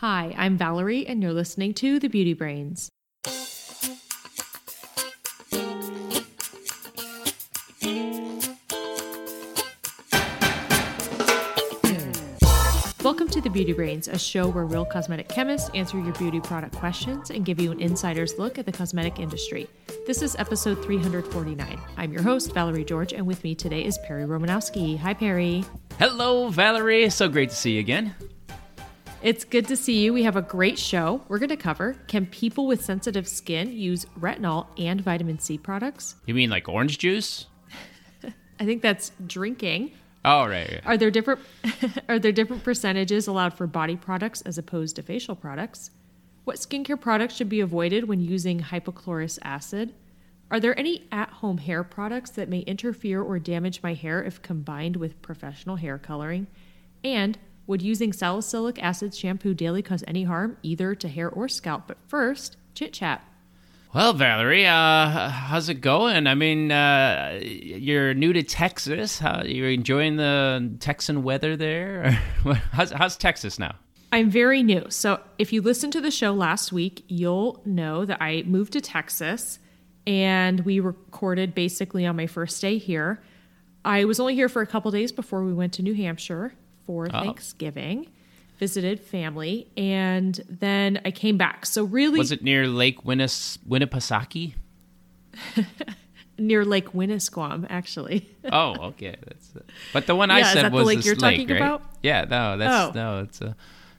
Hi, I'm Valerie, and you're listening to The Beauty Brains. Welcome to The Beauty Brains, a show where real cosmetic chemists answer your beauty product questions and give you an insider's look at the cosmetic industry. This is episode 349. I'm your host, Valerie George, and with me today is Perry Romanowski. Hi, Perry. Hello, Valerie. So great to see you again. It's good to see you. We have a great show. We're going to cover Can people with sensitive skin use retinol and vitamin C products? You mean like orange juice? I think that's drinking. Oh, right. right. Are there different are there different percentages allowed for body products as opposed to facial products? What skincare products should be avoided when using hypochlorous acid? Are there any at-home hair products that may interfere or damage my hair if combined with professional hair coloring? And would using salicylic acid shampoo daily cause any harm either to hair or scalp? But first, chit chat. Well, Valerie, uh, how's it going? I mean, uh, you're new to Texas. How you're enjoying the Texan weather there? how's, how's Texas now? I'm very new. So, if you listened to the show last week, you'll know that I moved to Texas and we recorded basically on my first day here. I was only here for a couple days before we went to New Hampshire for oh. Thanksgiving visited family, and then I came back. So really, was it near Lake Winnis- Winnipesaukee? near Lake Winnisquam, actually. oh, okay. That's uh, but the one yeah, I said was the lake you're lake, talking right? about. Yeah, no, that's oh. no, it's a.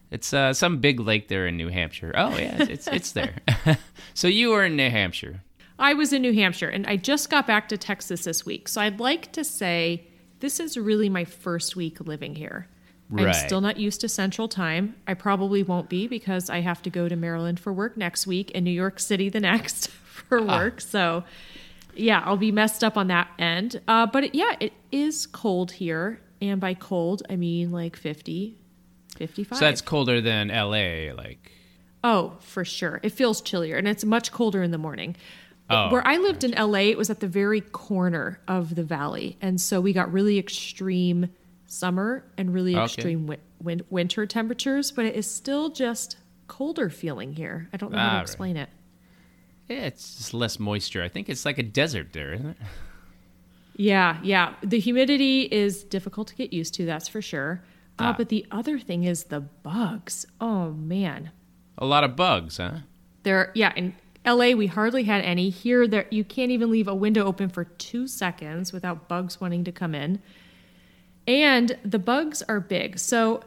It's uh, some big lake there in New Hampshire. Oh yeah, it's it's there. so you were in New Hampshire. I was in New Hampshire, and I just got back to Texas this week. So I'd like to say this is really my first week living here. Right. I'm still not used to Central Time. I probably won't be because I have to go to Maryland for work next week and New York City the next for ah. work. Ah. So, yeah, I'll be messed up on that end. Uh, but it, yeah, it is cold here. And by cold, I mean like 50, 55. So that's colder than LA, like. Oh, for sure. It feels chillier and it's much colder in the morning. Oh, Where I lived gotcha. in LA, it was at the very corner of the valley. And so we got really extreme summer and really okay. extreme wi- win- winter temperatures, but it is still just colder feeling here. I don't know ah, how to ah, explain right. it. Yeah, it's just less moisture. I think it's like a desert there, isn't it? Yeah, yeah. The humidity is difficult to get used to, that's for sure. Uh, ah. Uh, but the other thing is the bugs. Oh man. A lot of bugs, huh? There yeah, in LA we hardly had any. Here there you can't even leave a window open for 2 seconds without bugs wanting to come in. And the bugs are big. So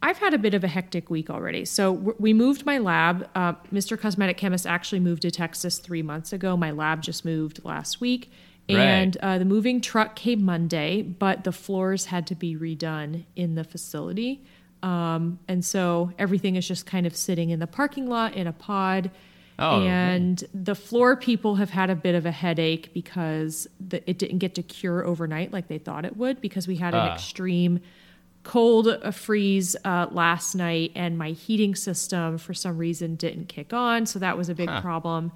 I've had a bit of a hectic week already. So we moved my lab. Uh, Mr. Cosmetic Chemist actually moved to Texas three months ago. My lab just moved last week. And right. uh, the moving truck came Monday, but the floors had to be redone in the facility. Um, and so everything is just kind of sitting in the parking lot in a pod. Oh, and the floor people have had a bit of a headache because the, it didn't get to cure overnight like they thought it would because we had an uh. extreme cold freeze uh, last night and my heating system for some reason didn't kick on. So that was a big huh. problem.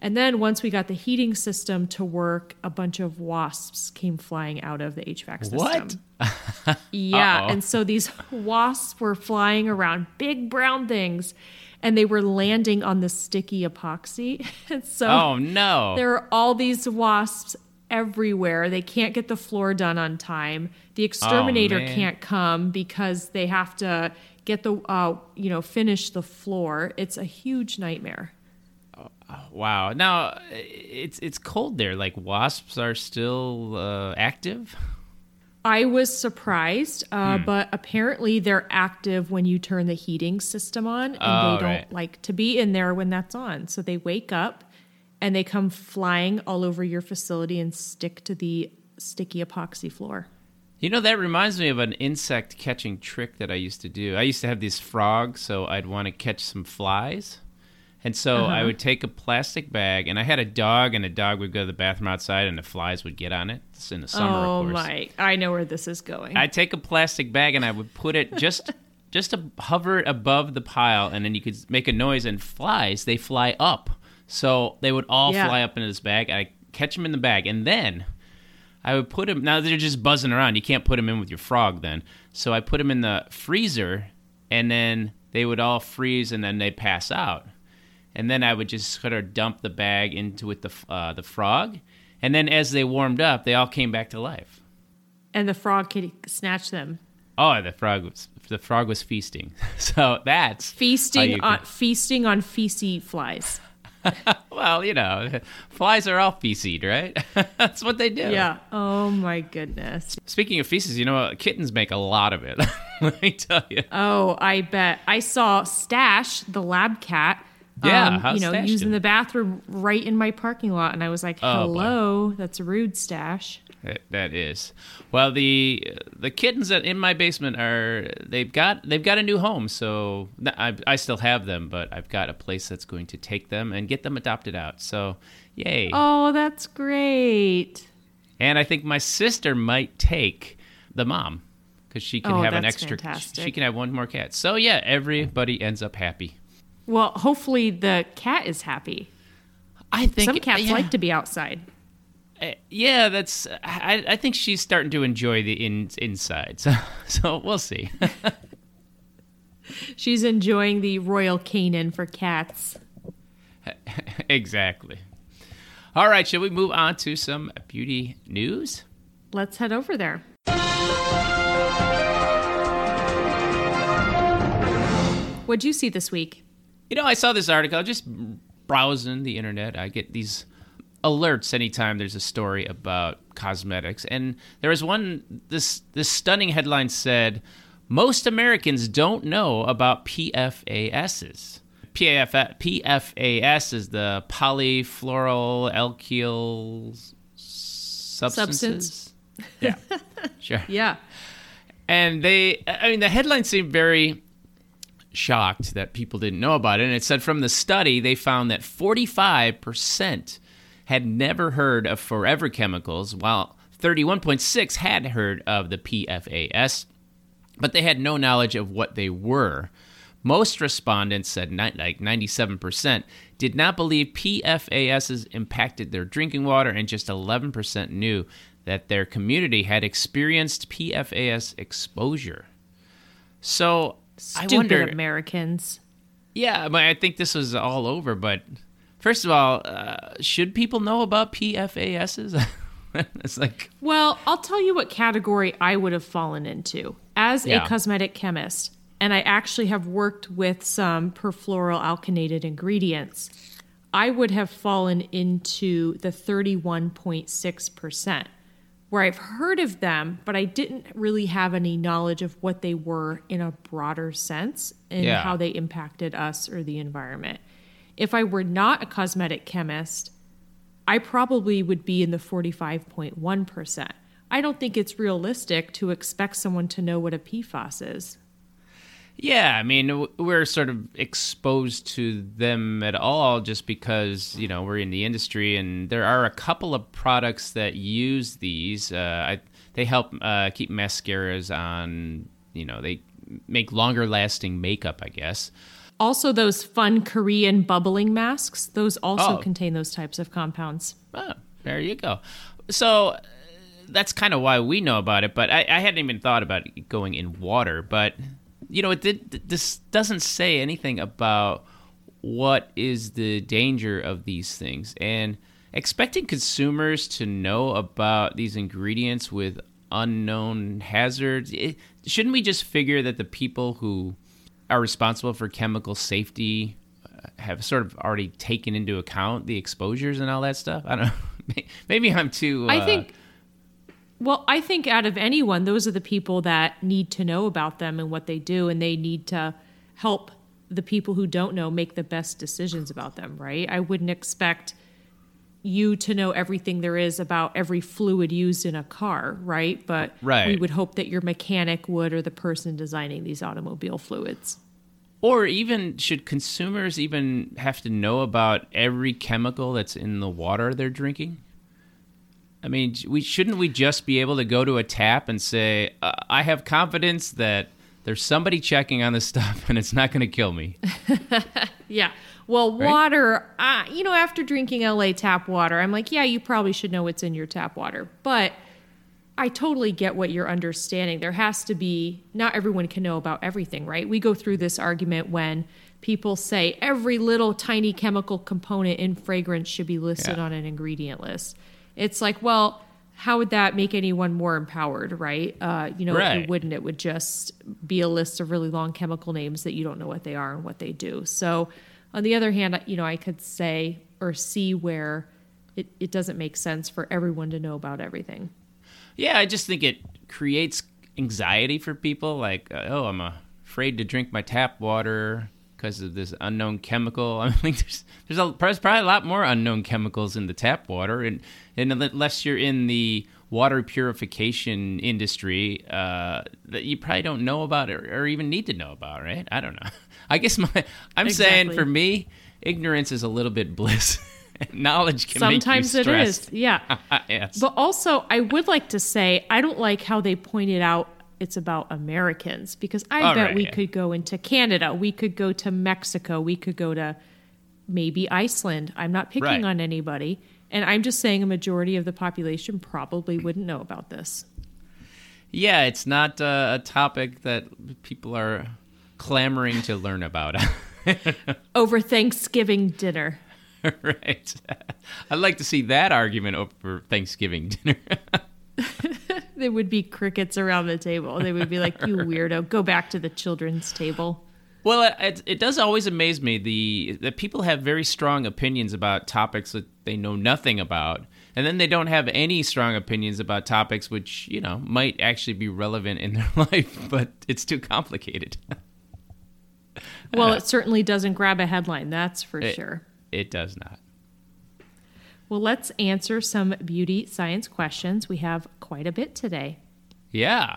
And then once we got the heating system to work, a bunch of wasps came flying out of the HVAC system. What? yeah. Uh-oh. And so these wasps were flying around, big brown things and they were landing on the sticky epoxy. so oh no, there are all these wasps everywhere. They can't get the floor done on time. The exterminator oh, can't come because they have to get the uh, you know finish the floor. It's a huge nightmare. Oh, wow. Now it's it's cold there. Like wasps are still uh, active. I was surprised, uh, hmm. but apparently they're active when you turn the heating system on, and oh, they don't right. like to be in there when that's on. So they wake up and they come flying all over your facility and stick to the sticky epoxy floor. You know, that reminds me of an insect catching trick that I used to do. I used to have these frogs, so I'd want to catch some flies. And so uh-huh. I would take a plastic bag, and I had a dog, and a dog would go to the bathroom outside, and the flies would get on it. It's in the summer, oh of course. my! I know where this is going. I'd take a plastic bag, and I would put it just just to hover it above the pile, and then you could make a noise, and flies they fly up. So they would all yeah. fly up into this bag. I catch them in the bag, and then I would put them. Now they're just buzzing around. You can't put them in with your frog then. So I put them in the freezer, and then they would all freeze and then they'd pass out. And then I would just sort of dump the bag into with the uh, the frog, and then as they warmed up, they all came back to life. And the frog could snatch them. Oh, the frog was the frog was feasting. So that's feasting on feasting on feces flies. well, you know, flies are all feces, right? That's what they do. Yeah. Oh my goodness. Speaking of feces, you know, kittens make a lot of it. Let me tell you. Oh, I bet. I saw Stash, the lab cat. Yeah, um, you know, using doing? the bathroom right in my parking lot, and I was like, Oh, "Hello, that's a rude, Stash." That- that is. Well, the the kittens that in my basement are they've got they've got a new home, so I, I still have them, but I've got a place that's going to take them and get them adopted out. So, yay! Oh, that's great. And I think my sister might take the mom because she can Oh, have an extra. fantastic. She can have one more cat. So yeah, everybody ends up happy. Well, hopefully the cat is happy. I think Some cats yeah. like to be outside. Uh, yeah, that's. I, I think she's starting to enjoy the in, inside. So, so we'll see. She's enjoying the royal canin for cats. exactly. All right, shall we move on to some beauty news? Let's head over there. What'd you see this week? You know, I saw this article just browsing the internet. I get these alerts anytime there's a story about cosmetics, and there was one. This this stunning headline said, "Most Americans don't know about PFASs." PF, PFAS is the polyfluoral alkyl substances. Yeah, sure. Yeah. And they, I mean, the headline seemed very shocked that people didn't know about it. And it said from the study, they found that 45% had never heard of forever chemicals, while 31.6 had heard of the PFAS, but they had no knowledge of what they were. Most respondents said, like 97%, did not believe PFASs impacted their drinking water, and just 11% knew that their community had experienced PFAS exposure. So I wonder, Americans. yeah, but I think this was all over. But first of all, uh, should people know about PFASs? it's like, Well, I'll tell you what category I would have fallen into as Yeah. a cosmetic chemist. And I actually have worked with some perfluoroalkylated ingredients. I would have fallen into the 31.6%, where I've heard of them, but I didn't really have any knowledge of what they were in a broader sense and Yeah. how they impacted us or the environment. If I were not a cosmetic chemist, I probably would be in the 45.1%. I don't think it's realistic to expect someone to know what a PFAS is. Yeah, I mean, we're sort of exposed to them at all just because, you know, we're in the industry and there are a couple of products that use these. Uh, I, they help uh, keep mascaras on, you know, they make longer lasting makeup, I guess. Also, those fun Korean bubbling masks, those also Oh. contain those types of compounds. Oh, there you go. So uh, that's kind of why we know about it, but I, I hadn't even thought about it going in water. But you know, it did. This doesn't say anything about what is the danger of these things, and expecting consumers to know about these ingredients with unknown hazards. It, shouldn't we just figure that the people who are responsible for chemical safety uh, have sort of already taken into account the exposures and all that stuff. I don't know. Maybe I'm too. Uh, I think, well, I think out of anyone, those are the people that need to know about them and what they do, and they need to help the people who don't know make the best decisions about them, right? I wouldn't expect you to know everything there is about every fluid used in a car, right? But we would hope that your mechanic would or the person designing these automobile fluids. Or even should consumers even have to know about every chemical that's in the water they're drinking? I mean, we shouldn't we just be able to go to a tap and say, uh, "I have confidence that there's somebody checking on this stuff and it's not going to kill me." Yeah. Well, water, uh, you know, after drinking LA tap water, I'm like, yeah, you probably should know what's in your tap water. But I totally get what you're understanding. There has to be, not everyone can know about everything, right? We go through this argument when people say every little tiny chemical component in fragrance should be listed Yeah. on an ingredient list. It's like, well, how would that make anyone more empowered, right? Uh, you know, Right. it wouldn't. It would just be a list of really long chemical names that you don't know what they are and what they do. So, on the other hand, you know, I could say or see where it, it doesn't make sense for everyone to know about everything. Yeah, I just think it creates anxiety for people. Like, uh, oh, I'm afraid to drink my tap water because of this unknown chemical. I think there's there's, a, there's probably a lot more unknown chemicals in the tap water, and and unless you're in the water purification industry, uh, that you probably don't know about or, or even need to know about, right? I don't know. I guess my I'm saying for me, ignorance is a little bit bliss. Knowledge can Sometimes it is, yeah. yes. But also, I would like to say I don't like how they pointed out it's about Americans because I All bet right, we yeah. could go into Canada, we could go to Mexico, we could go to maybe Iceland. I'm not picking Right. on anybody. And I'm just saying a majority of the population probably wouldn't know about this. Yeah, it's not uh, a topic that people are clamoring to learn about. Over Thanksgiving dinner. right. I'd like to see that argument over Thanksgiving dinner. There would be crickets around the table. They would be like, you weirdo, go back to the children's table. well, it, it, it does always amaze me the that people have very strong opinions about topics that they know nothing about, and then they don't have any strong opinions about topics which you know might actually be relevant in their life, but it's too complicated. Well, it certainly doesn't grab a headline, that's for It- sure. It does not. Well, let's answer some beauty science questions. We have quite a bit today. Yeah.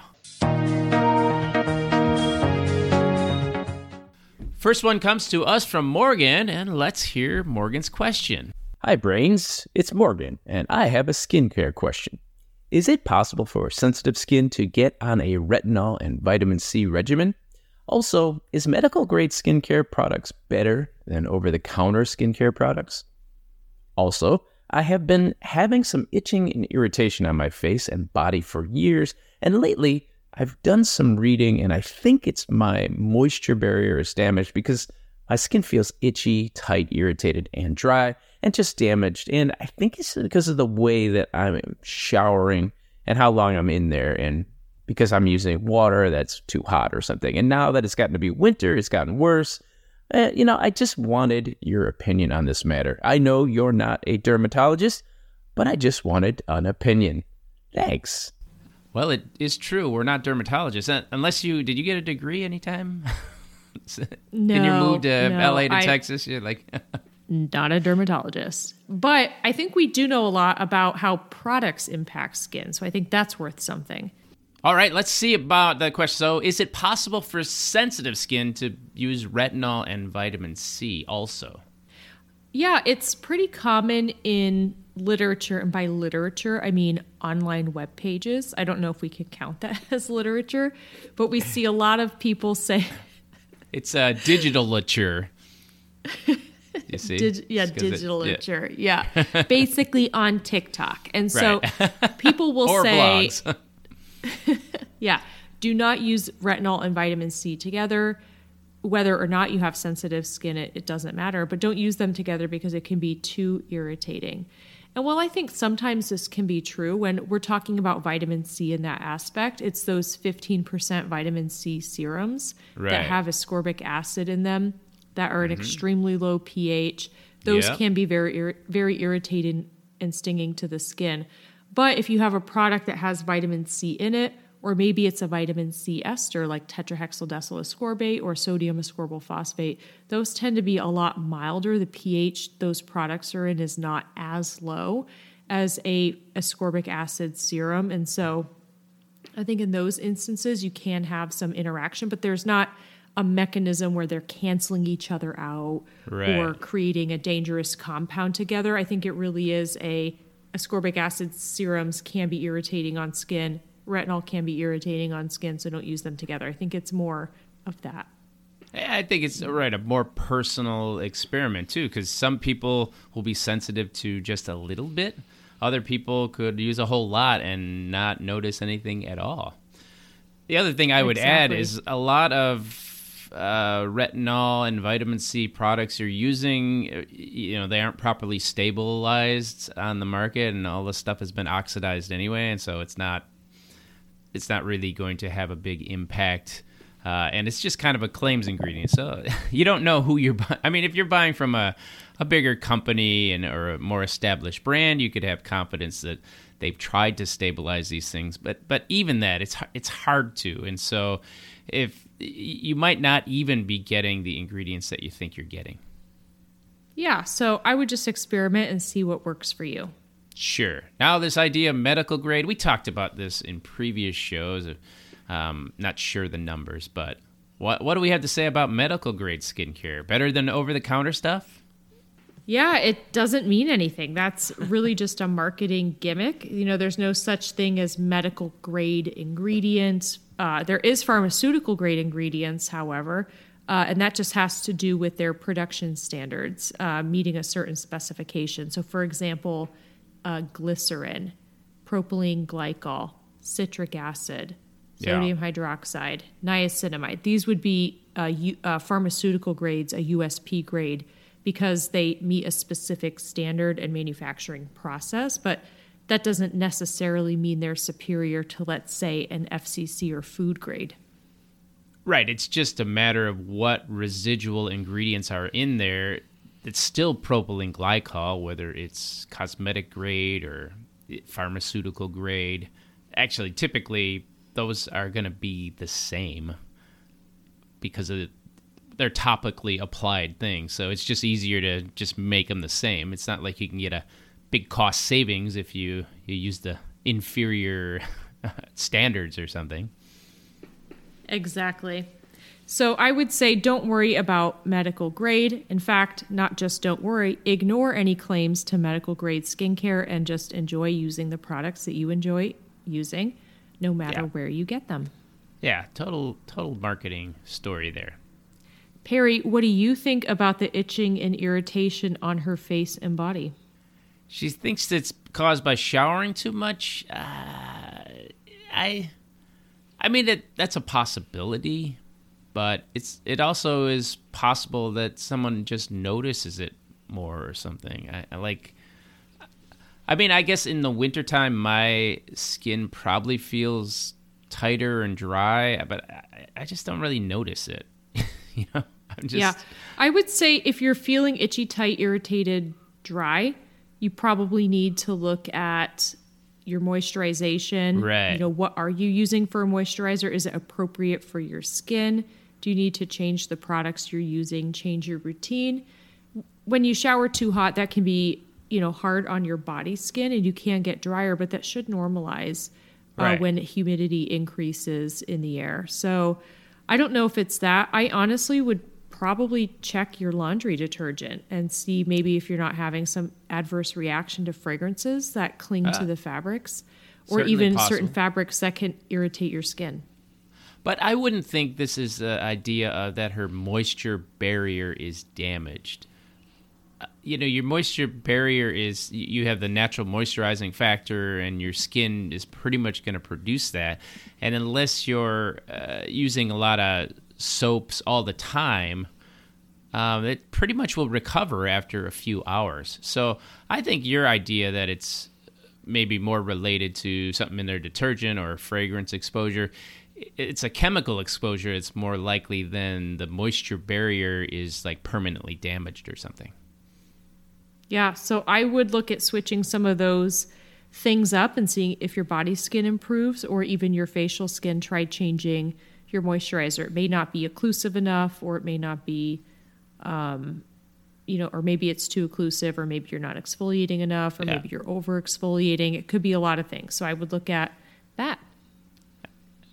First one comes to us from Morgan, and let's hear Morgan's question. Hi, Brains. It's Morgan, and I have a skincare question. Is it possible for sensitive skin to get on a retinol and vitamin C regimen? Also, is medical grade skincare products better than over the counter skincare products? Also, I have been having some itching and irritation on my face and body for years, and lately I've done some reading and I think it's my moisture barrier is damaged because my skin feels itchy, tight, irritated, and dry, and just damaged. And I think it's because of the way that I'm showering and how long I'm in there, and because I'm using water that's too hot or something. And now that it's gotten to be winter, it's gotten worse. Uh, you know, I just wanted your opinion on this matter. I know you're not a dermatologist, but I just wanted an opinion. Thanks. Well, it is true. We're not dermatologists. Uh, Unless you did you get a degree anytime? no. in your No, move to no, LA to I- Texas? You're like Not a dermatologist. But I think we do know a lot about how products impact skin. So I think that's worth something. All right, let's see about the question. So, is it possible for sensitive skin to use retinol and vitamin C also? Yeah, it's pretty common in literature. And by literature, I mean online web pages. I don't know if we could count that as literature, but we see a lot of people say, It's a digital literature. You see? Dig- yeah, 'cause it- digital yeah. literature. Yeah. Basically on TikTok. And so people will say, blogs. yeah, do not use retinol and vitamin C together. Whether or not you have sensitive skin, it, it doesn't matter, but don't use them together because it can be too irritating. And while I think sometimes this can be true when we're talking about vitamin C in that aspect, it's those 15% vitamin C serums Right. that have ascorbic acid in them that are an mm-hmm. extremely low pH. Those Yep. can be very very irritating and stinging to the skin. But if you have a product that has vitamin C in it, or maybe it's a vitamin C ester like tetrahexyldecyl ascorbate or sodium ascorbyl phosphate, those tend to be a lot milder. The pH those products are in is not as low as a ascorbic acid serum, and so I think in those instances you can have some interaction, but there's not a mechanism where they're canceling each other out Right. or creating a dangerous compound together. I think it really is a ascorbic acid serums can be irritating on skin. Retinol can be irritating on skin, so don't use them together. I think it's more of that. I think it's right a more personal experiment too, because some people will be sensitive to just a little bit other people could use a whole lot and not notice anything at all. The other thing I would exactly. add is a lot of uh, retinol and vitamin C products you're using, you know, they aren't properly stabilized on the market, and all this stuff has been oxidized anyway, and so it's not it's not really going to have a big impact. Uh, and it's just kind of a claims ingredient, so you don't know who you're. I mean, if you're buying from a, a bigger company and or a more established brand, you could have confidence that they've tried to stabilize these things. But but even that, it's it's hard to. And so, if you might not even be getting the ingredients that you think you're getting. Yeah, so I would just experiment and see what works for you. Sure. Now, this idea of medical grade, we talked about this in previous shows. Um, not sure the numbers, but what what do we have to say about medical grade skincare? Better than over the counter stuff? Yeah, it doesn't mean anything. That's really just a marketing gimmick. You know, there's no such thing as medical grade ingredients. Uh, there is pharmaceutical grade ingredients, however, uh, and that just has to do with their production standards, uh, meeting a certain specification. So, for example, uh, glycerin, propylene glycol, citric acid, sodium yeah. hydroxide, niacinamide. These would be uh, uh, pharmaceutical grades, a USP grade, because they meet a specific standard and manufacturing process. But that doesn't necessarily mean they're superior to, let's say, an FCC or food grade. Right. It's just a matter of what residual ingredients are in there it's still propylene glycol, whether it's cosmetic grade or pharmaceutical grade. Actually, typically those are going to be the same because of they're topically applied things. So it's just easier to just make them the same. It's not like you can get a big cost savings if you you use the inferior standards or something. Exactly. So I would say don't worry about medical grade. In fact, not just don't worry, ignore any claims to medical grade skincare and just enjoy using the products that you enjoy using no matter yeah. where you get them. Yeah, total total marketing story there. Perry, what do you think about the itching and irritation on her face and body? She thinks it's caused by showering too much. Uh, I I mean that that's a possibility, but it's it also is possible that someone just notices it more or something. I, I like. I mean, I guess in the wintertime, my skin probably feels tighter and dry, but I, I just don't really notice it. you know, I'm just. Yeah, I would say if you're feeling itchy, tight, irritated, dry, you probably need to look at your moisturization. Right. You know, what are you using for a moisturizer? Is it appropriate for your skin? Do you need to change the products you're using, change your routine? When you shower too hot, that can be, you know, hard on your body skin and you can get drier, but that should normalize uh, right. when humidity increases in the air. So I don't know if it's that. I honestly would probably check your laundry detergent and see maybe if you're not having some adverse reaction to fragrances that cling uh, to the fabrics or even possible. certain fabrics that can irritate your skin. But I wouldn't think this is the idea of that her moisture barrier is damaged. Uh, you know, your moisture barrier is you have the natural moisturizing factor, and your skin is pretty much going to produce that. And unless you're uh, using a lot of soaps all the time, um, it pretty much will recover after a few hours. So I think your idea that it's maybe more related to something in their detergent or fragrance exposure it's a chemical exposure it's more likely than the moisture barrier is like permanently damaged or something yeah so i would look at switching some of those things up and seeing if your body skin improves or even your facial skin try changing your moisturizer it may not be occlusive enough or it may not be um, you know or maybe it's too occlusive or maybe you're not exfoliating enough or yeah. maybe you're over exfoliating it could be a lot of things so i would look at that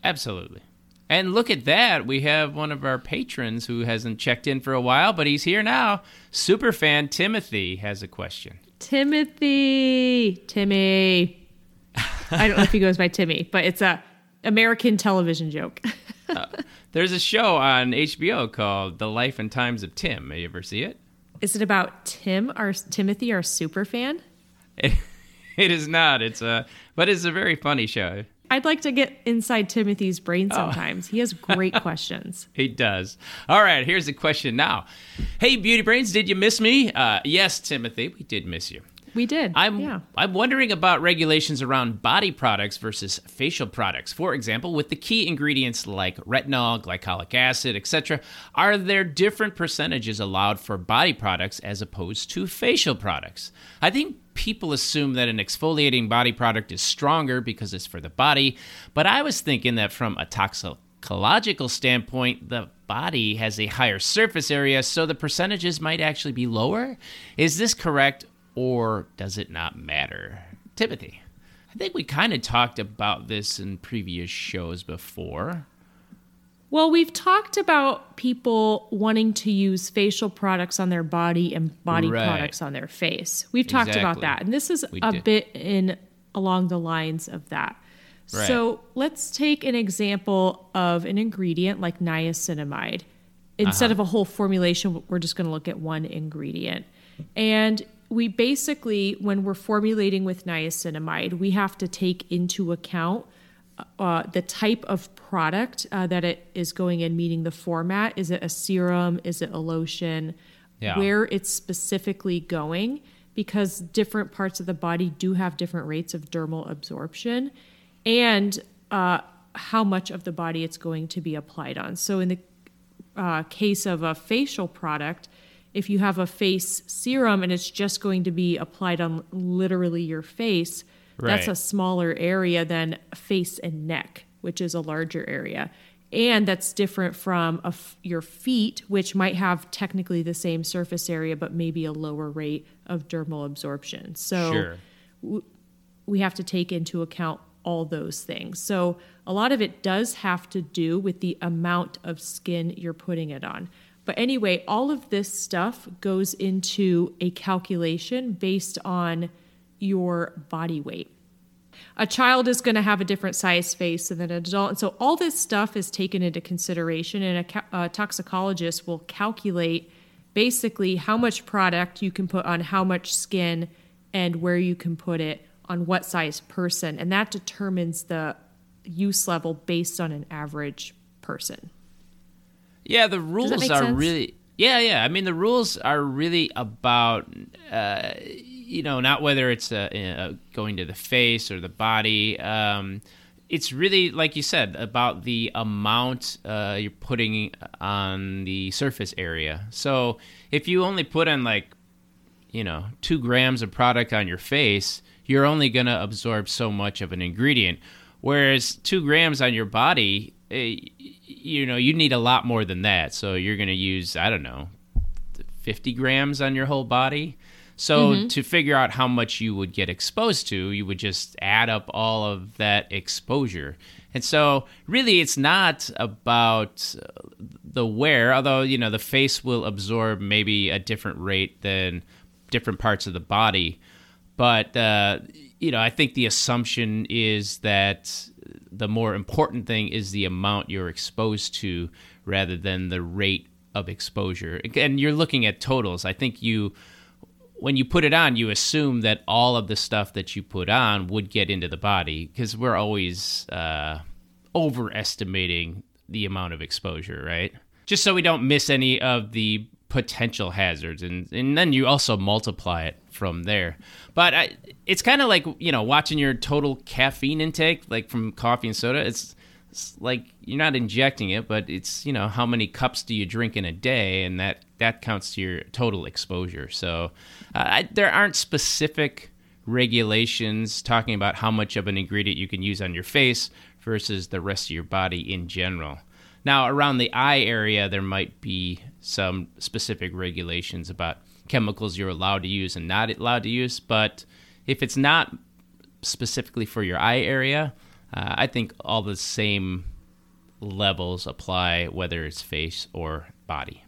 Absolutely. And look at that. We have one of our patrons who hasn't checked in for a while, but he's here now. Super fan Timothy has a question. Timothy. Timmy. I don't know if he goes by Timmy, but it's a American television joke. uh, there's a show on HBO called The Life and Times of Tim. Have you ever see it? Is it about Tim, our Timothy, our super fan? It, it is not. It's a, but it's a very funny show. I'd like to get inside Timothy's Oh. brain sometimes. He has great questions. He does. All right, here's the question now. Hey, Beauty Brains, did you miss me? Uh, yes, Timothy, we did miss you. We did. I'm yeah. I'm wondering about regulations around body products versus facial products. For example, with the key ingredients like retinol, glycolic acid, etc., are there different percentages allowed for body products as opposed to facial products? I think people assume that an exfoliating body product is stronger because it's for the body, but I was thinking that from a toxicological standpoint, the body has a higher surface area, so the percentages might actually be lower. Is this correct or does it not matter? Timothy, I think we kind of talked about this in previous shows before. Well, we've talked about people wanting to use facial products on their body and body Right. products on their face. We've talked about that. And this is We a did. bit in along the lines of that. Right. So let's take an example of an ingredient like niacinamide. Instead Uh-huh. of a whole formulation, we're just going to look at one ingredient. And we basically, when we're formulating with niacinamide, we have to take into account uh, the type of product uh, that it is going in, meaning the format. Is it a serum? Is it a lotion? Yeah. Where it's specifically going, because different parts of the body do have different rates of dermal absorption, and uh, how much of the body it's going to be applied on. So, in the uh, case of a facial product, if you have a face serum and it's just going to be applied on literally your face, that's a smaller area than face and neck, which is a larger area. And that's different from a f- your feet, which might have technically the same surface area, but maybe a lower rate of dermal absorption. So Sure. we have to take into account all those things. So a lot of it does have to do with the amount of skin you're putting it on. But anyway, all of this stuff goes into a calculation based on your body weight. A child is going to have a different size face than an adult. And so all this stuff is taken into consideration, and a, a toxicologist will calculate basically how much product you can put on how much skin and where you can put it on what size person. And that determines the use level based on an average person. Yeah, the rules are sense? really. Yeah, yeah. I mean, the rules are really about, uh, you know, not whether it's uh, uh, going to the face or the body. Um, it's really, like you said, about the amount uh, you're putting on the surface area. So if you only put on like, you know, two grams of product on your face, you're only going to absorb so much of an ingredient. Whereas two grams on your body, eh, you know, you need a lot more than that. So you're going to use, I don't know, 50 grams on your whole body. So to figure out how much you would get exposed to, you would just add up all of that exposure. And so really it's not about the wear, although, you know, the face will absorb maybe a different rate than different parts of the body. But, uh, you know, I think the assumption is that the more important thing is the amount you're exposed to rather than the rate of exposure. And you're looking at totals. I think you, when you put it on, you assume that all of the stuff that you put on would get into the body because we're always uh, overestimating the amount of exposure, right? Just so we don't miss any of the potential hazards, and and then you also multiply it from there. But I, it's kind of like you know watching your total caffeine intake, like from coffee and soda. It's it's like you're not injecting it, but it's you know how many cups do you drink in a day, and that that counts to your total exposure. So uh, I, there aren't specific regulations talking about how much of an ingredient you can use on your face versus the rest of your body in general. Now, around the eye area, there might be some specific regulations about chemicals you're allowed to use and not allowed to use, but if it's not specifically for your eye area, uh, I think all the same levels apply whether it's face or body.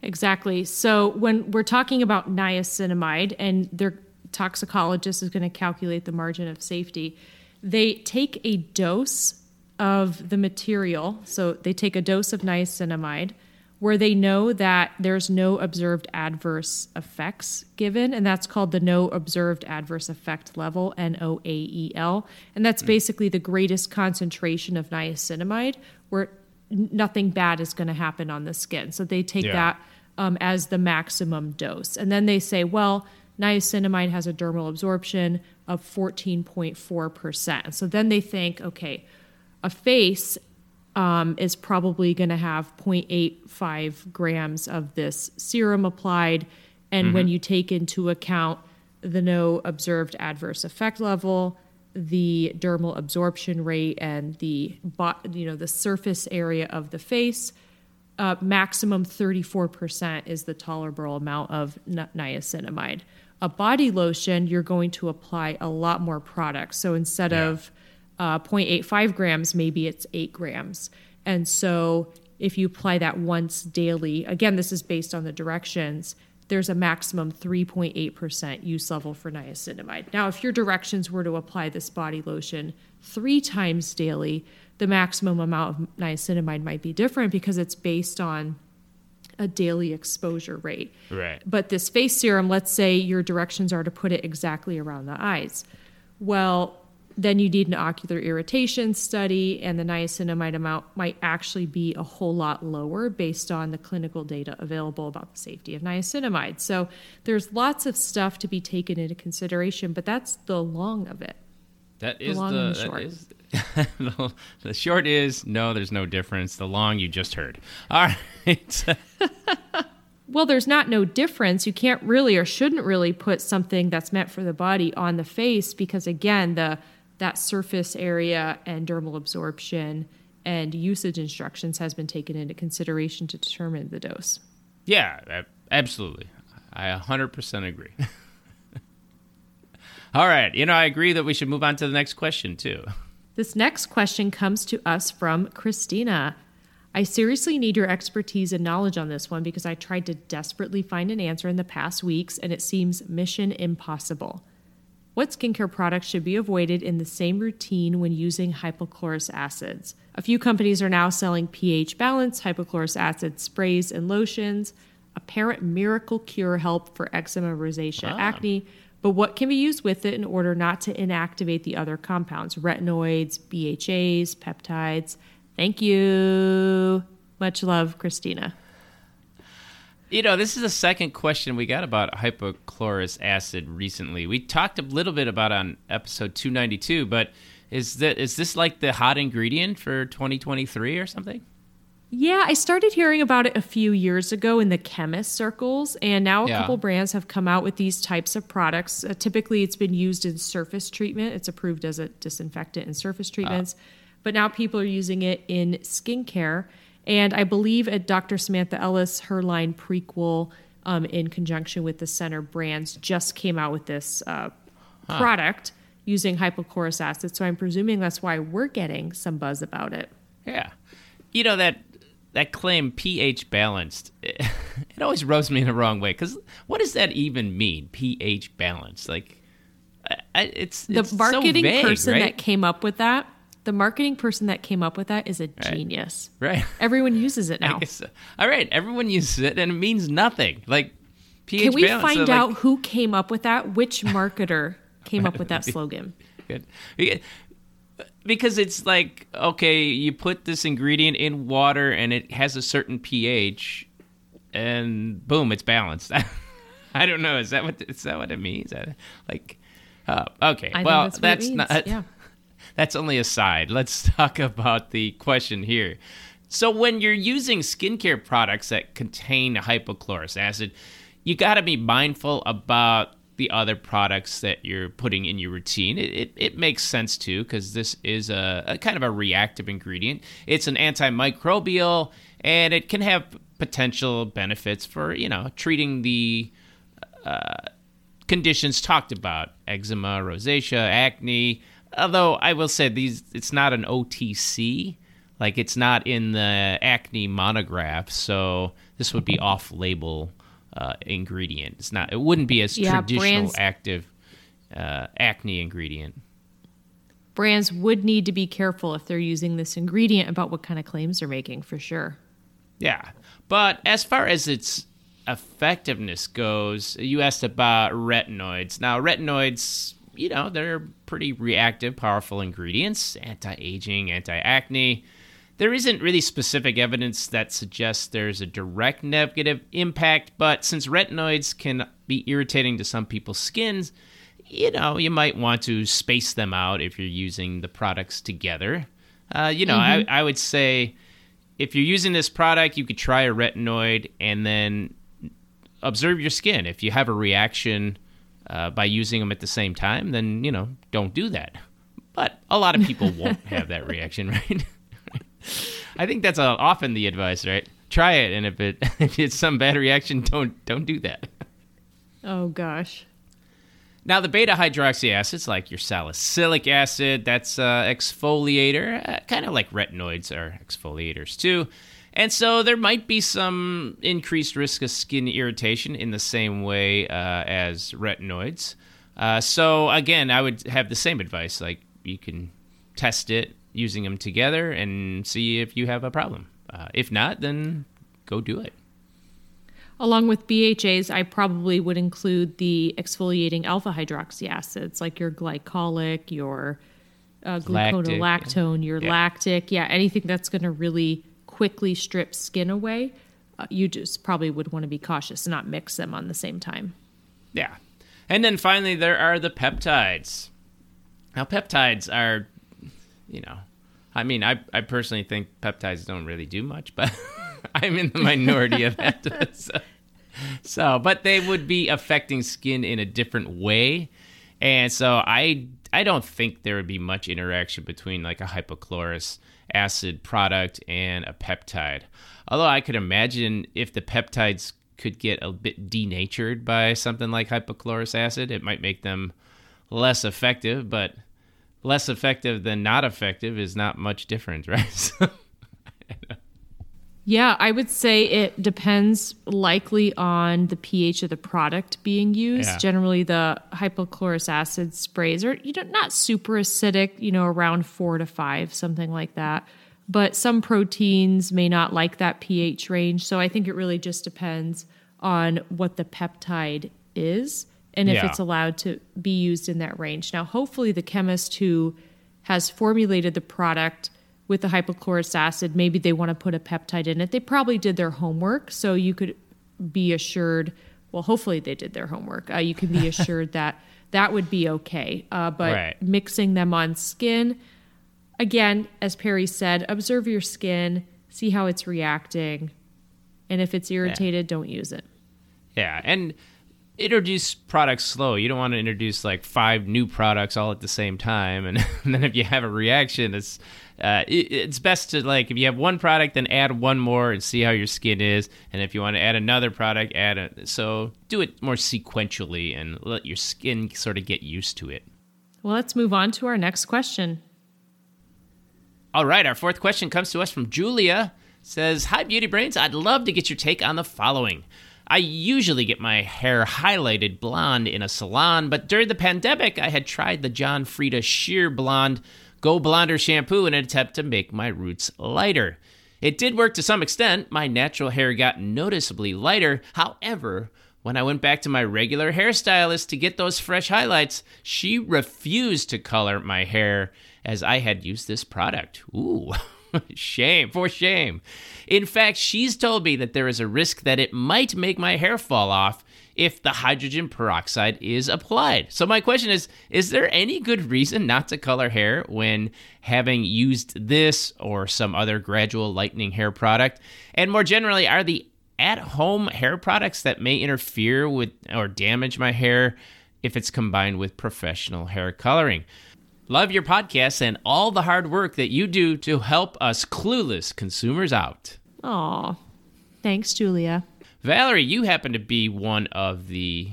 Exactly. So when we're talking about niacinamide and their toxicologist is going to calculate the margin of safety, they take a dose of the material. So they take a dose of niacinamide, where they know that there's no observed adverse effects given, and that's called the no observed adverse effect level, NOAEL. And that's basically the greatest concentration of niacinamide where nothing bad is going to happen on the skin. So they take Yeah. that um, as the maximum dose. And then they say, well, niacinamide has a dermal absorption of 14.4%. So then they think, okay, a face um, is probably going to have 0.85 grams of this serum applied. And when you take into account the no observed adverse effect level, the dermal absorption rate, and the you know the surface area of the face, uh, maximum 34% is the tolerable amount of ni- niacinamide. A body lotion, you're going to apply a lot more product. So instead of uh, 0.85 grams, maybe it's 8 grams. And so if you apply that once daily, again, this is based on the directions, there's a maximum 3.8% use level for niacinamide. Now, if your directions were to apply this body lotion three times daily, the maximum amount of niacinamide might be different because it's based on a daily exposure rate. Right. But this face serum, let's say your directions are to put it exactly around the eyes. Well, then you need an ocular irritation study, and the niacinamide amount might actually be a whole lot lower based on the clinical data available about the safety of niacinamide. So there's lots of stuff to be taken into consideration, but that's the long of it. That is long the, and the short. is- the, the short is no, there's no difference. The long you just heard. All right. Well, there's not no difference. You can't really or shouldn't really put something that's meant for the body on the face because again, the that surface area and dermal absorption and usage instructions has been taken into consideration to determine the dose. yeah, absolutely. I 100% agree. All right. You know, I agree that we should move on to the next question too. This next question comes to us from Christina. I seriously need your expertise and knowledge on this one because I tried to desperately find an answer in the past weeks and it seems mission impossible. What skincare products should be avoided in the same routine when using hypochlorous acids? A few companies are now selling pH balanced hypochlorous acid sprays and lotions, apparent miracle cure help for eczema, rosacea, Ah. acne. But what can be used with it in order not to inactivate the other compounds? Retinoids, BHAs, peptides. Thank you. Much love, Christina. You know, this is the second question we got about hypochlorous acid recently. We talked a little bit about it on episode 292, but is that is this like the hot ingredient for 2023 or something? Yeah, I started hearing about it a few years ago in the chemist circles, and now a Yeah. couple brands have come out with these types of products. Uh, typically, it's been used in surface treatment, it's approved as a disinfectant in surface treatments, but now people are using it in skincare. And I believe at Dr. Samantha Ellis, her line Prequel, um, in conjunction with the Center brands, just came out with this uh, product using hypochlorous acid. So I'm presuming that's why we're getting some buzz about it. Yeah. You know that that claim pH balanced. It, always rubs me in the wrong way cuz what does that even mean? pH balanced. Like I, it's the it's so marketing vague, person right? that came up with that the marketing person that came up with that is a genius right. everyone uses it now so. All right, everyone uses it and it means nothing. Like pH can we balanced, find so, like, out who came up with that which marketer came up with that slogan Good. Because it's like, okay, you put this ingredient in water and it has a certain pH, and boom, it's balanced. I don't know. Is that what is that what it means? Like, uh, okay. i well, that's, what it not. yeah That's only a side. Let's talk about the question here. So, when you're using skincare products that contain hypochlorous acid, you got to be mindful about the other products that you're putting in your routine. It, it, it makes sense too, because this is a, a kind of a reactive ingredient. It's an antimicrobial, and it can have potential benefits for, you know, treating the uh, conditions talked about eczema rosacea acne although i will say these it's not an otc like it's not in the acne monograph so this would be off label uh, ingredient. It's not it wouldn't be a Yeah, traditional brands- active uh, acne ingredient. Brands would need to be careful if they're using this ingredient about what kind of claims they're making for sure. Yeah. But as far as its effectiveness goes, you asked about retinoids. Now, retinoids, you know, they're pretty reactive, powerful ingredients, anti aging, anti acne. There isn't really specific evidence that suggests there's a direct negative impact, but since retinoids can be irritating to some people's skins, you know, you might want to space them out if you're using the products together. Uh, you know, mm-hmm. I, I would say if you're using this product, you could try a retinoid and then observe your skin. If you have a reaction uh, by using them at the same time, then, you know, don't do that. But a lot of people won't have that reaction, right? I think that's uh, often the advice, right? Try it, and if it if it's some bad reaction, don't don't do that. Oh gosh. Now the beta hydroxy acids, like your salicylic acid, that's uh, exfoliator, uh, kind of like retinoids are exfoliators too. And so there might be some increased risk of skin irritation in the same way uh, as retinoids. Uh, so again, I would have the same advice. Like you can test it using them together and see if you have a problem. Uh, if not, then go do it. Along with BHAs, I probably would include the exfoliating alpha hydroxy acids like your glycolic, your uh, gluconolactone, your yeah. lactic. Yeah, anything that's going to really quickly strip skin away, uh, you just probably would want to be cautious and not mix them on the same time. Yeah. And then finally, there are the peptides. Now, peptides are, you know, I mean, I, I personally think peptides don't really do much, but I'm in the minority of that. So, so, but they would be affecting skin in a different way. And so I I don't think there would be much interaction between like a hypochlorous acid product and a peptide. Although I could imagine if the peptides could get a bit denatured by something like hypochlorous acid, it might make them less effective, but less effective than not effective is not much different, right? yeah, I would say it depends likely on the pH of the product being used. Yeah. Generally, the hypochlorous acid sprays are you know not super acidic, you know, around four to five, something like that. But some proteins may not like that pH range, so I think it really just depends on what the peptide is and if yeah. it's allowed to be used in that range. Now, hopefully, the chemist who has formulated the product with the hypochlorous acid, maybe they want to put a peptide in it. They probably did their homework, so you could be assured. Well, hopefully, they did their homework. Uh, you can be assured that that would be okay. Uh, but right. mixing them on skin, again, as Perry said, observe your skin, see how it's reacting, and if it's irritated, yeah. don't use it. Yeah, and introduce products slow. You don't want to introduce like five new products all at the same time, and, and then if you have a reaction, it's uh, it, it's best to like if you have one product, then add one more and see how your skin is, and if you want to add another product, add it. So do it more sequentially and let your skin sort of get used to it. Well, let's move on to our next question. All right, our fourth question comes to us from Julia. It says, "Hi, Beauty Brains. I'd love to get your take on the following." I usually get my hair highlighted blonde in a salon, but during the pandemic, I had tried the John Frieda Sheer Blonde Go Blonder shampoo in an attempt to make my roots lighter. It did work to some extent. My natural hair got noticeably lighter. However, when I went back to my regular hairstylist to get those fresh highlights, she refused to color my hair as I had used this product. Ooh. shame, for shame. In fact, she's told me that there is a risk that it might make my hair fall off if the hydrogen peroxide is applied. So, my question is Is there any good reason not to color hair when having used this or some other gradual lightening hair product? And more generally, are the at home hair products that may interfere with or damage my hair if it's combined with professional hair coloring? Love your podcast and all the hard work that you do to help us clueless consumers out. Aw. Thanks, Julia. Valerie, you happen to be one of the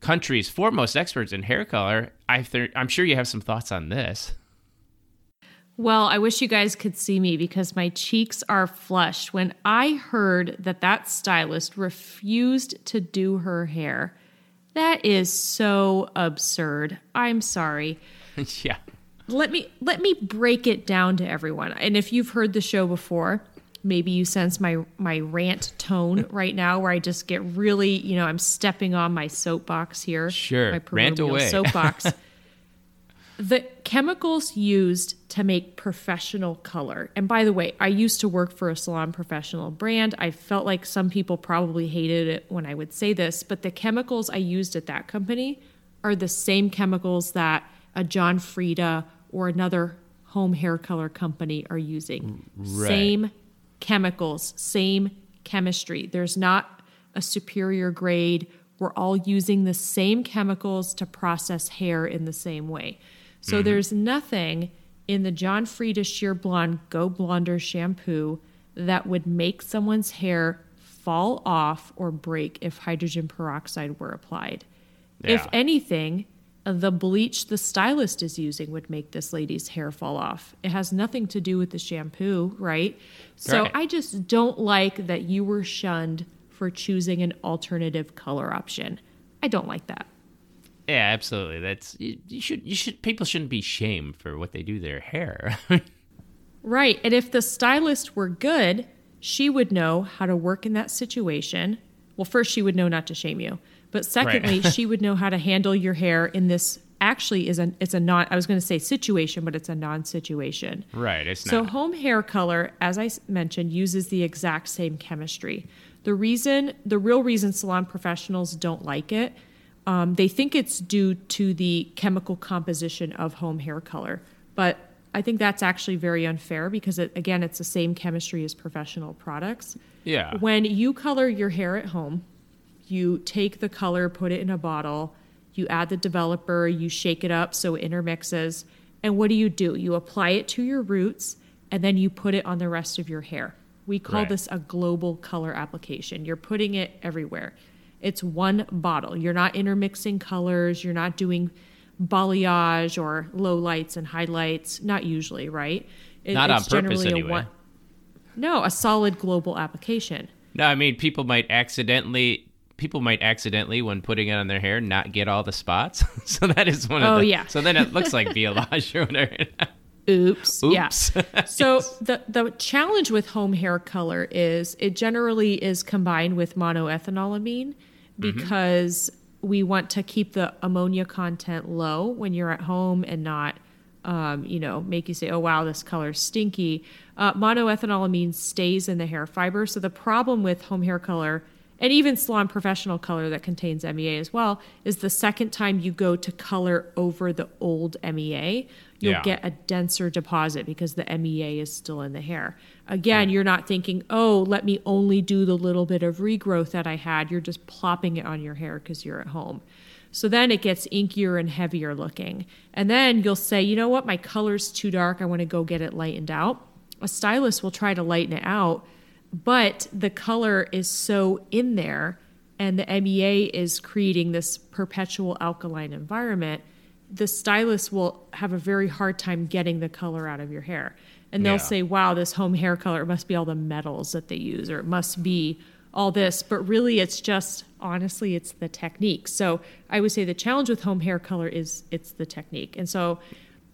country's foremost experts in hair color. I'm sure you have some thoughts on this. Well, I wish you guys could see me because my cheeks are flushed when I heard that that stylist refused to do her hair. That is so absurd. I'm sorry. yeah. Let me let me break it down to everyone. And if you've heard the show before, maybe you sense my my rant tone right now where I just get really, you know, I'm stepping on my soapbox here. Sure. My Rant away. soapbox. the chemicals used to make professional color. And by the way, I used to work for a salon professional brand. I felt like some people probably hated it when I would say this, but the chemicals I used at that company are the same chemicals that a John Frieda or another home hair color company are using. Mm, right. Same chemicals, same chemistry. There's not a superior grade. We're all using the same chemicals to process hair in the same way. So mm-hmm. there's nothing in the John Frieda Sheer Blonde Go Blonder shampoo that would make someone's hair fall off or break if hydrogen peroxide were applied. If anything, the bleach the stylist is using would make this lady's hair fall off. It has nothing to do with the shampoo, right? So Right. I just don't like that you were shunned for choosing an alternative color option. I don't like that. Yeah, absolutely. That's you, you should you should people shouldn't be shamed for what they do to their hair. Right. And if the stylist were good, she would know how to work in that situation. Well, first, she would know not to shame you. But secondly, she would know how to handle your hair in this actually is a it's a non I was going to say situation, but it's a non-situation. right. It's not So not. home hair color, as I mentioned, uses the exact same chemistry. The reason, the real reason salon professionals don't like it, um, they think it's due to the chemical composition of home hair color. But I think that's actually very unfair because, it, again, it's the same chemistry as professional products. yeah. When you color your hair at home, you take the color, put it in a bottle, you add the developer, you shake it up so it intermixes. And what do you do? You apply it to your roots and then you put it on the rest of your hair. We call Right. this a global color application. You're putting it everywhere. It's one bottle. You're not intermixing colors, you're not doing balayage or low lights and highlights, not usually, right? It- Not on purpose generally a anyway. one- no, a solid global application. No, I mean people might accidentally people might accidentally when putting it on their hair not get all the spots. so that is one of Oh, the yeah. So then it looks like biolage or whatever. Oops. Yeah. Oops. So the the challenge with home hair color is it generally is combined with monoethanolamine because we want to keep the ammonia content low when you're at home and not um, you know make you say oh wow this color's stinky uh, monoethanolamine stays in the hair fiber so the problem with home hair color and even salon professional color that contains MEA as well is the second time you go to color over the old MEA, you'll Yeah. get a denser deposit because the MEA is still in the hair. Again, you're not thinking, oh, let me only do the little bit of regrowth that I had. You're just plopping it on your hair because you're at home. So then it gets inkier and heavier looking. And then you'll say, you know what, my color's too dark. I want to go get it lightened out. A stylist will try to lighten it out, but the color is so in there and the MEA is creating this perpetual alkaline environment, the stylist will have a very hard time getting the color out of your hair. And they'll Yeah. say, wow, this home hair color, it must be all the metals that they use, or it must be all this. But really, it's just, honestly, it's the technique. So I would say the challenge with home hair color is it's the technique. And so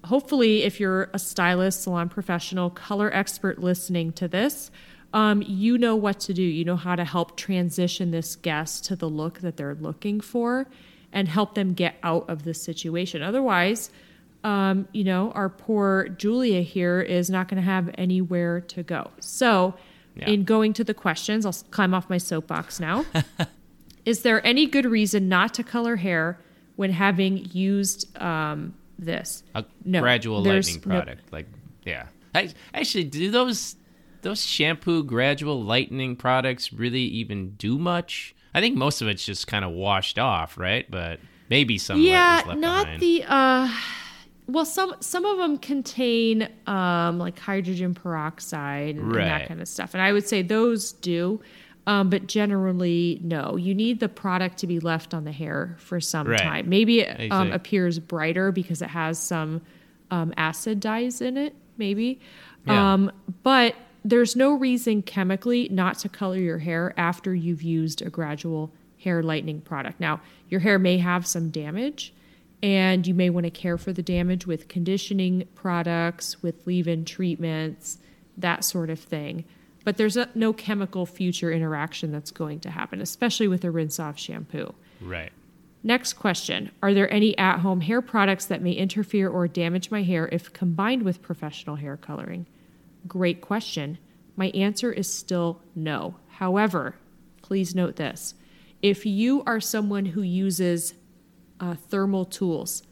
hopefully, if you're a stylist, salon professional, color expert listening to this, um, you know what to do. You know how to help transition this guest to the look that they're looking for and help them get out of this situation. Otherwise, um, you know, our poor Julia here is not going to have anywhere to go. So, Yeah. in going to the questions, I'll climb off my soapbox now. is there any good reason not to color hair when having used um, this? A No, gradual there's lightening no- product. Like yeah. I, actually, do those those shampoo gradual lightening products really even do much? I think most of it's just kind of washed off, right? But maybe some yeah left not behind. the uh well some some of them contain um like hydrogen peroxide and, and that kind of stuff and i would say those do um, but generally no you need the product to be left on the hair for some Right. time maybe it um, appears brighter because it has some um, acid dyes in it maybe Yeah. um, but there's no reason chemically not to color your hair after you've used a gradual hair lightening product. Now, your hair may have some damage, and you may want to care for the damage with conditioning products, with leave in treatments, that sort of thing. but there's a, no chemical future interaction that's going to happen, especially with a rinse off shampoo. Right. Next question Are there any at home hair products that may interfere or damage my hair if combined with professional hair coloring? Great question. My answer is still no. However, please note this if you are someone who uses uh, thermal tools,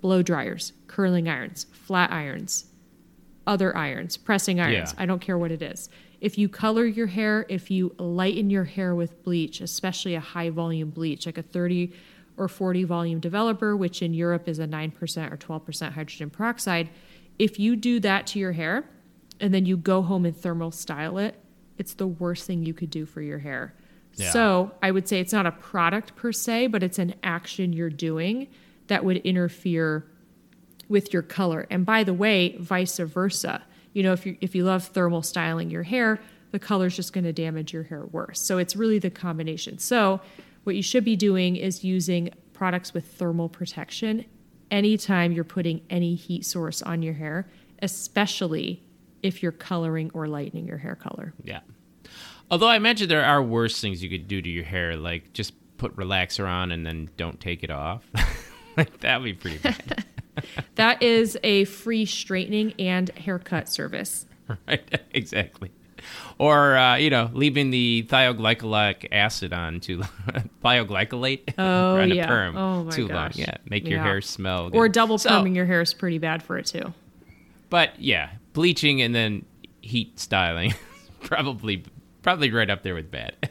blow dryers, curling irons, flat irons, other irons, pressing irons, Yeah. I don't care what it is. If you color your hair, if you lighten your hair with bleach, especially a high volume bleach, like a 30 or 40 volume developer, which in Europe is a 9% or 12% hydrogen peroxide, if you do that to your hair and then you go home and thermal style it, it's the worst thing you could do for your hair. Yeah. So I would say it's not a product per se, but it's an action you're doing that would interfere with your color. And by the way, vice versa. You know, if you if you love thermal styling your hair, the color's just going to damage your hair worse. So it's really the combination. So what you should be doing is using products with thermal protection anytime you're putting any heat source on your hair, especially if you're coloring or lightening your hair color. Yeah. Although I imagine there are worse things you could do to your hair, like just put relaxer on and then don't take it off. like that would be pretty bad. That is a free straightening and haircut service. right? exactly. Or uh, you know, leaving the thioglycolic acid on too long. thioglycolate Oh, on a yeah. perm Oh, my too long. gosh. Yeah, make your Yeah. hair smell. Or good. double So- perming your hair is pretty bad for it too. But yeah, bleaching and then heat styling, probably probably right up there with bad.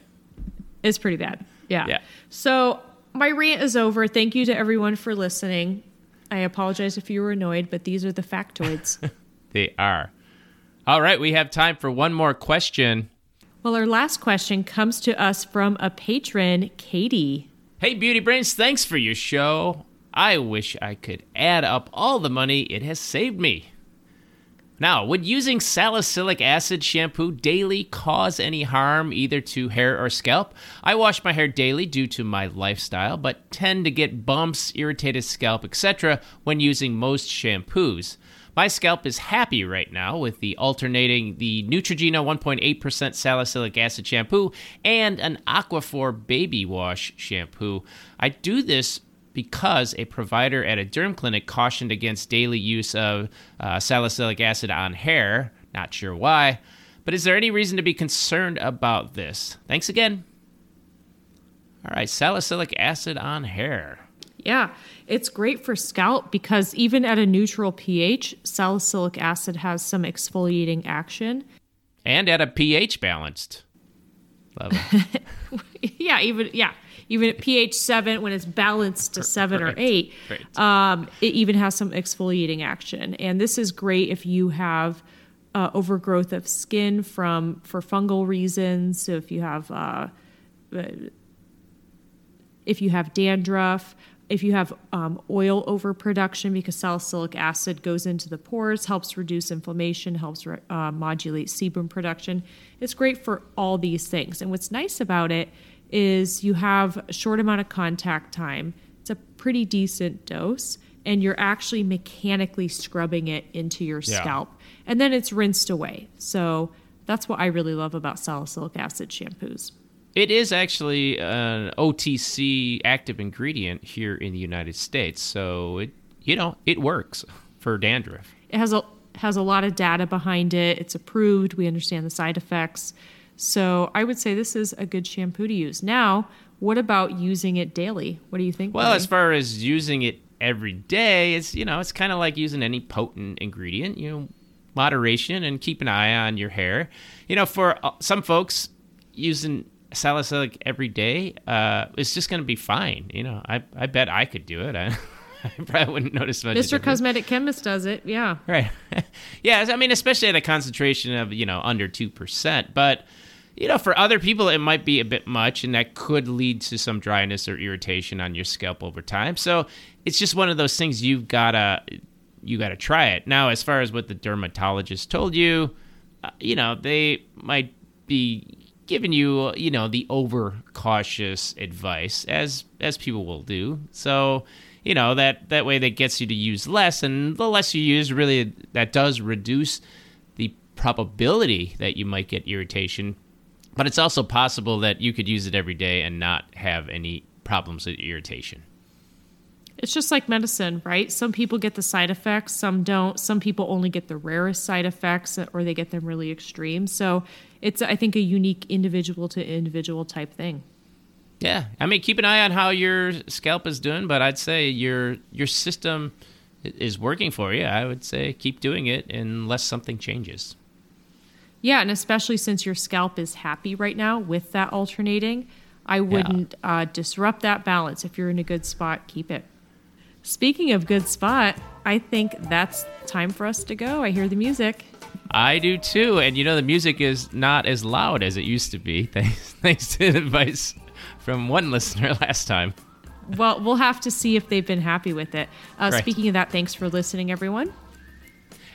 It's pretty bad. Yeah. Yeah. So my rant is over. Thank you to everyone for listening. I apologize if you were annoyed, but these are the factoids. they are. All right, we have time for one more question. well, our last question comes to us from a patron, Katie. Hey, Beauty Brains, thanks for your show. I wish I could add up all the money it has saved me. Now, would using salicylic acid shampoo daily cause any harm either to hair or scalp? I wash my hair daily due to my lifestyle, but tend to get bumps, irritated scalp, etc. when using most shampoos. My scalp is happy right now with the alternating the Neutrogena 1.8% salicylic acid shampoo and an Aquaphor baby wash shampoo. I do this because a provider at a derm clinic cautioned against daily use of uh, salicylic acid on hair. Not sure why, but is there any reason to be concerned about this? Thanks again. All right, salicylic acid on hair. Yeah, it's great for scalp because even at a neutral pH, salicylic acid has some exfoliating action. And at a pH balanced level. yeah, even yeah, even at pH seven when it's balanced to seven or eight, um, it even has some exfoliating action. And this is great if you have uh, overgrowth of skin from for fungal reasons. So if you have uh, if you have dandruff, if you have um, oil overproduction because salicylic acid goes into the pores, helps reduce inflammation, helps re- uh, modulate sebum production. It's great for all these things. And what's nice about it is you have a short amount of contact time. It's a pretty decent dose, and you're actually mechanically scrubbing it into your Yeah. scalp, and then it's rinsed away. So that's what I really love about salicylic acid shampoos. It is actually an OTC active ingredient here in the United States, so it you know it works for dandruff. it has a has a lot of data behind it. It's approved. We understand the side effects. So I would say this is a good shampoo to use. Now, what about using it daily? What do you think? Well, as far as using it every day, it's you know it's kind of like using any potent ingredient. You know, moderation and keep an eye on your hair. You know, for uh, some folks, using salicylic every day uh, is just going to be fine. You know, I I bet I could do it. I, I probably wouldn't notice much. Mr. Cosmetic Chemist does it. Yeah. Right. yeah, I mean, especially at a concentration of, you know, under 2%. But, you know, for other people, it might be a bit much, and that could lead to some dryness or irritation on your scalp over time. So it's just one of those things you've got to. You got to try it. Now, as far as what the dermatologist told you, uh, you know, they might be giving you, you know, the over cautious advice as as people will do. So, you know, that that way that gets you to use less and the less you use really that does reduce the probability that you might get irritation, but it's also possible that you could use it every day and not have any problems with irritation. It's just like medicine, right? Some people get the side effects, some don't. Some people only get the rarest side effects uh, or they get them really extreme. So it's, I think, a unique individual to individual type thing. Yeah. I mean, keep an eye on how your scalp is doing, but I'd say your your system is working for you. I would say keep doing it unless something changes. Yeah, and especially since your scalp is happy right now with that alternating, I wouldn't yeah. uh, disrupt that balance. If you're in a good spot, keep it. Speaking of good spot, I think that's time for us to go. I hear the music. I do too, and you know the music is not as loud as it used to be. Thanks, thanks to advice from one listener last time. Well, we'll have to see if they've been happy with it. Uh, right. Speaking of that, thanks for listening, everyone.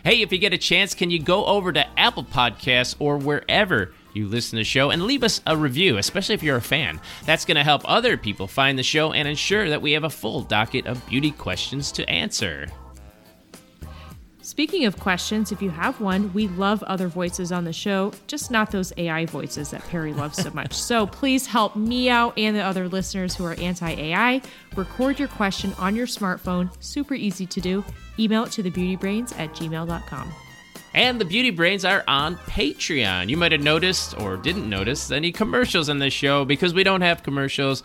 Hey, if you get a chance, can you go over to Apple Podcasts or wherever you listen to the show and leave us a review, especially if you're a fan. That's going to help other people find the show and ensure that we have a full docket of beauty questions to answer. Speaking of questions, if you have one, we love other voices on the show, just not those AI voices that Perry loves so much. so please help me out and the other listeners who are anti AI. Record your question on your smartphone, super easy to do. Email it to thebeautybrains at gmail.com. And the Beauty Brains are on Patreon. You might have noticed or didn't notice any commercials in this show because we don't have commercials,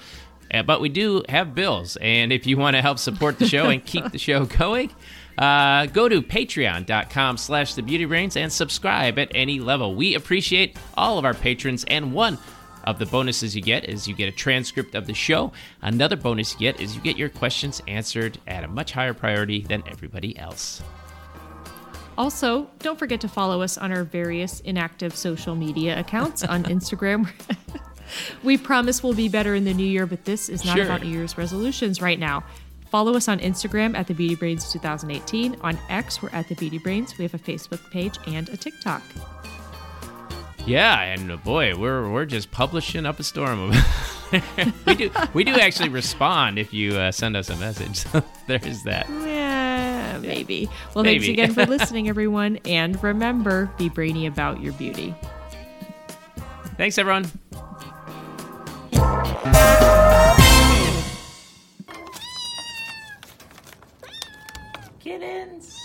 eh, but we do have bills. And if you want to help support the show and keep the show going, uh, go to patreon.com slash the beauty brains and subscribe at any level. We appreciate all of our patrons, and one of the bonuses you get is you get a transcript of the show. Another bonus you get is you get your questions answered at a much higher priority than everybody else. Also, don't forget to follow us on our various inactive social media accounts on Instagram. we promise we'll be better in the new year, but this is not sure. about New Year's resolutions right now. Follow us on Instagram at the Beauty Brains 2018. On X, we're at the Beauty Brains. We have a Facebook page and a TikTok. Yeah, and uh, boy, we're we're just publishing up a storm. we do we do actually respond if you uh, send us a message. There is that. Yeah, maybe. Well, maybe. thanks again for listening, everyone, and remember, be brainy about your beauty. Thanks, everyone. Kittens.